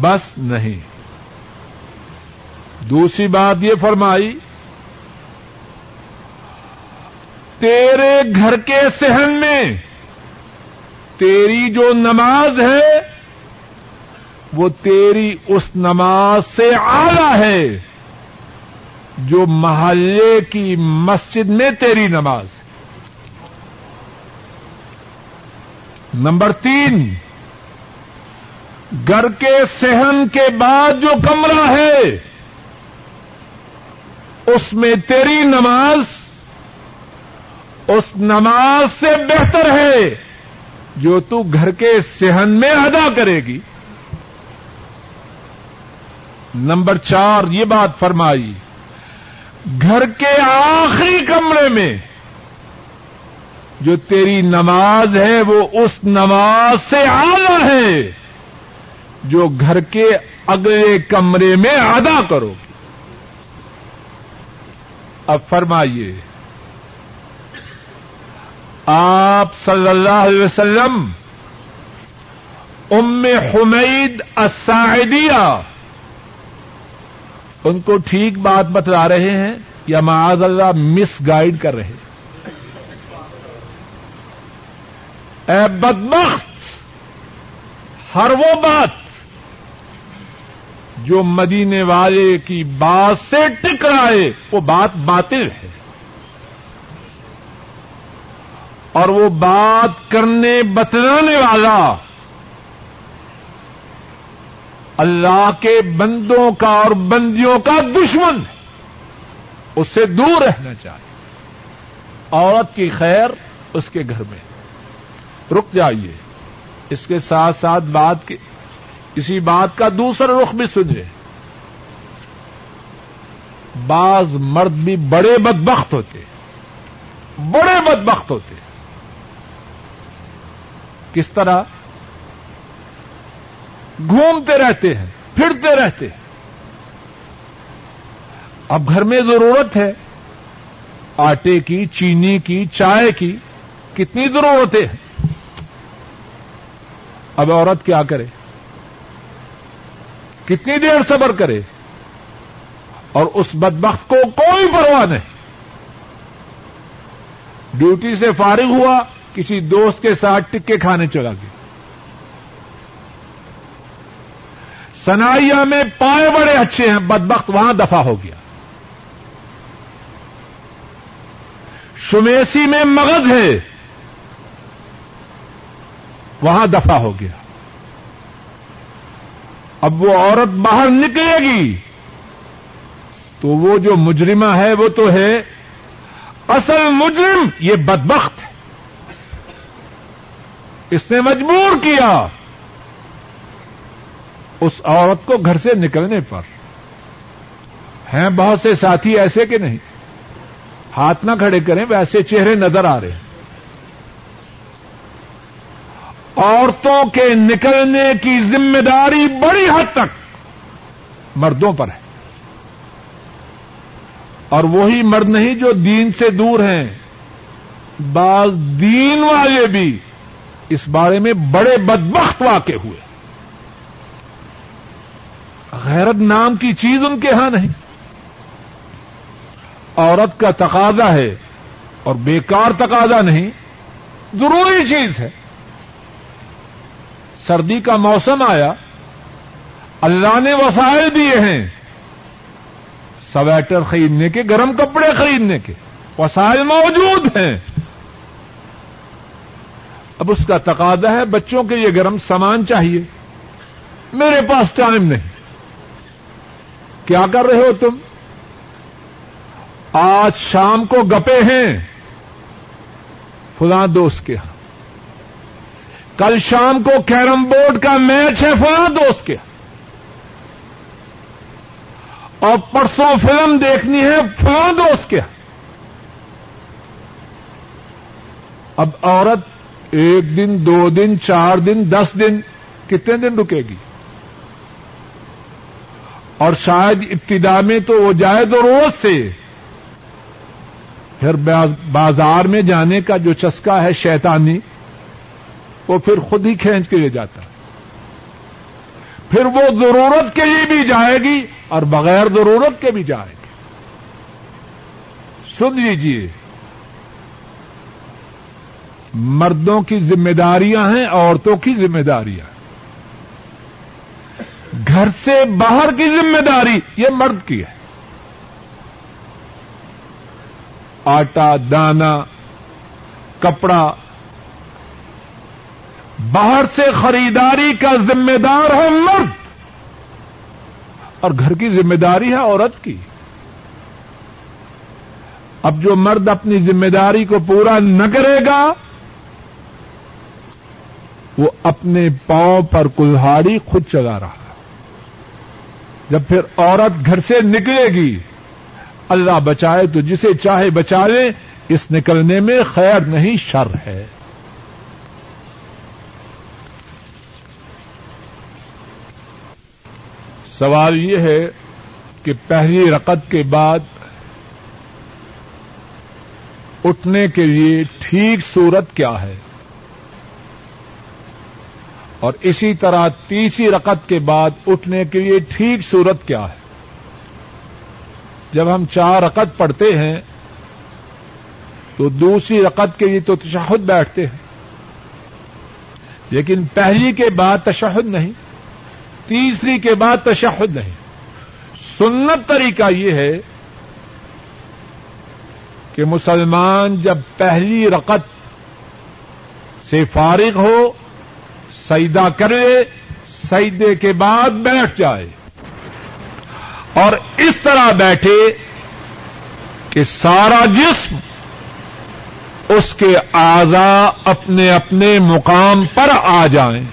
بس نہیں۔ دوسری بات یہ فرمائی، تیرے گھر کے صحن میں تیری جو نماز ہے، وہ تیری اس نماز سے آلہ ہے جو محلے کی مسجد میں تیری نماز ہے۔ نمبر تین، گھر کے سہن کے بعد جو کمرہ ہے، اس میں تیری نماز، اس نماز سے بہتر ہے۔ جو تو گھر کے سہن میں ادا کرے گی۔ نمبر چار، یہ بات فرمائی۔ گھر کے آخری کمرے میں جو تیری نماز ہے، وہ اس نماز سے آلہ ہے جو گھر کے اگلے کمرے میں ادا کرو گی۔ اب فرمائیے آپ صلی اللہ علیہ وسلم، ام حمید الساعدیہ، ان کو ٹھیک بات بتلا رہے ہیں یا معاذ اللہ مس گائڈ کر رہے ہیں۔ اے بدبخت، ہر وہ بات جو مدینے والے کی بات سے ٹکرائے، وہ بات باطل ہے۔ اور وہ بات کرنے بتلانے والا اللہ کے بندوں کا اور بندیوں کا دشمن ہے۔ اس سے دور رہنا چاہیے۔ عورت کی خیر اس کے گھر میں۔ رک جائیے۔ اس کے ساتھ ساتھ بات کے اسی بات کا دوسرا رخ بھی سنیے۔ بعض مرد بھی بڑے بدبخت ہوتے بڑے بدبخت ہوتے کس طرح گھومتے رہتے ہیں، پھرتے رہتے ہیں۔ اب گھر میں ضرورت ہے، آٹے کی، چینی کی، چائے کی، کتنی ضرورتیں ہیں۔ اب عورت کیا کرے؟ کتنی دیر صبر کرے؟ اور اس بدبخت کو کوئی پرواہ نہیں۔ ڈیوٹی سے فارغ ہوا کسی دوست کے ساتھ ٹکے کھانے چلا گیا۔ سنائیا میں پائے بڑے اچھے ہیں، بدبخت وہاں دفاع ہو گیا۔ شمیسی میں مغز ہے، وہاں دفاع ہو گیا۔ اب وہ عورت باہر نکلے گی، تو وہ جو مجرمہ ہے وہ تو ہے۔ اصل مجرم یہ بدبخت ہے۔ اس نے مجبور کیا اس عورت کو گھر سے نکلنے پر ہیں بہت سے ساتھی ایسے کہ نہیں ہاتھ نہ کھڑے کریں ویسے چہرے نظر آ رہے ہیں عورتوں کے نکلنے کی ذمہ داری بڑی حد تک مردوں پر ہے اور وہی مرد نہیں جو دین سے دور ہیں بعض دین والے بھی اس بارے میں بڑے بدبخت واقع ہوئے۔ غیرت نام کی چیز ان کے ہاں نہیں۔ عورت کا تقاضا ہے اور بیکار تقاضا نہیں، ضروری چیز ہے۔ سردی کا موسم آیا، اللہ نے وسائل دیے ہیں۔ سویٹر خریدنے کے، گرم کپڑے خریدنے کے۔ وسائل موجود ہیں۔ اب اس کا تقاضا ہے بچوں کے یہ گرم سامان چاہیے۔ میرے پاس ٹائم نہیں۔ کیا کر رہے ہو تم؟ آج شام کو گپے ہیں۔ فلاں دوست کے ہاں۔ کل شام کو کیرم بورڈ کا میچ ہے فلاں دوست کے۔ اور پرسوں فلم دیکھنی ہے فلاں دوست کے۔ اب عورت ایک دن، دو دن، چار دن، دس دن، کتنے دن رکے گی؟ اور شاید ابتدا میں تو وہ جائے تو روز سے۔ پھر بازار میں جانے کا جو چسکا ہے شیطانی، وہ پھر خود ہی کھینچ کے لے جاتا۔ پھر وہ ضرورت کے لیے بھی جائے گی اور بغیر ضرورت کے بھی جائے گی۔ سن لیجیے مردوں کی ذمہ داریاں ہیں، عورتوں کی ذمہ داریاں گھر سے باہر کی ذمہ داری، یہ مرد کی ہے۔ آٹا، دانا، کپڑا۔ باہر سے خریداری کا ذمہ دار ہے مرد۔ اور گھر کی ذمہ داری ہے عورت کی۔ اب جو مرد اپنی ذمہ داری کو پورا نہ کرے گا وہ اپنے پاؤں پر کلہاڑی خود چلا رہا جب پھر عورت گھر سے نکلے گی، اللہ بچائے تو جسے چاہے بچا لے، اس نکلنے میں خیر نہیں، شر ہے۔ سوال یہ ہے کہ پہلی رقط کے بعد اٹھنے کے لیے ٹھیک صورت کیا ہے؟ اور اسی طرح تیسری رقط کے بعد اٹھنے کے لیے ٹھیک صورت کیا ہے؟ جب ہم چار رقط پڑھتے ہیں، تو دوسری رقط کے لیے تو تشہد بیٹھتے ہیں۔ لیکن پہلی کے بعد تشہد نہیں، تیسری کے بعد تشہد نہیں۔ سنت طریقہ یہ ہے کہ مسلمان جب پہلی رقط سے فارغ ہو سیدا کرے سیدے کے بعد بیٹھ جائے۔ اور اس طرح بیٹھے کہ سارا جسم اس کے آزا اپنے اپنے مقام پر آ جائیں۔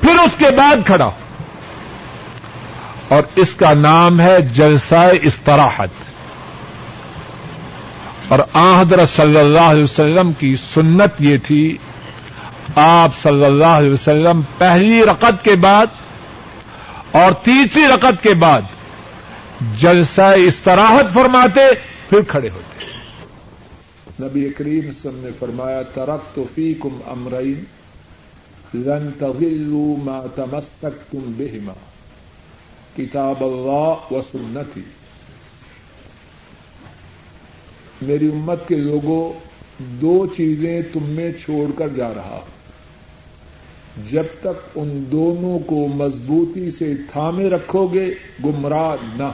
پھر اس کے بعد کھڑا۔ اور اس کا نام ہے جلسہ استراحت۔ اور آحدر صلی اللہ علیہ وسلم کی سنت یہ تھی آپ صلی اللہ علیہ وسلم پہلی رقط کے بعد اور تیسری رقط کے بعد جلسہ استراحت فرماتے، پھر کھڑے ہوتے۔ نبی کریم سم نے فرمایا ترق تو فی کم امرین، لن تغلوا ما تمسكتم بهما، کتاب اللہ و سنتی۔ میری امت کے لوگوں، دو چیزیں تم میں چھوڑ کر جا رہا جب تک ان دونوں کو مضبوطی سے تھامے رکھو گے گمراہ نہ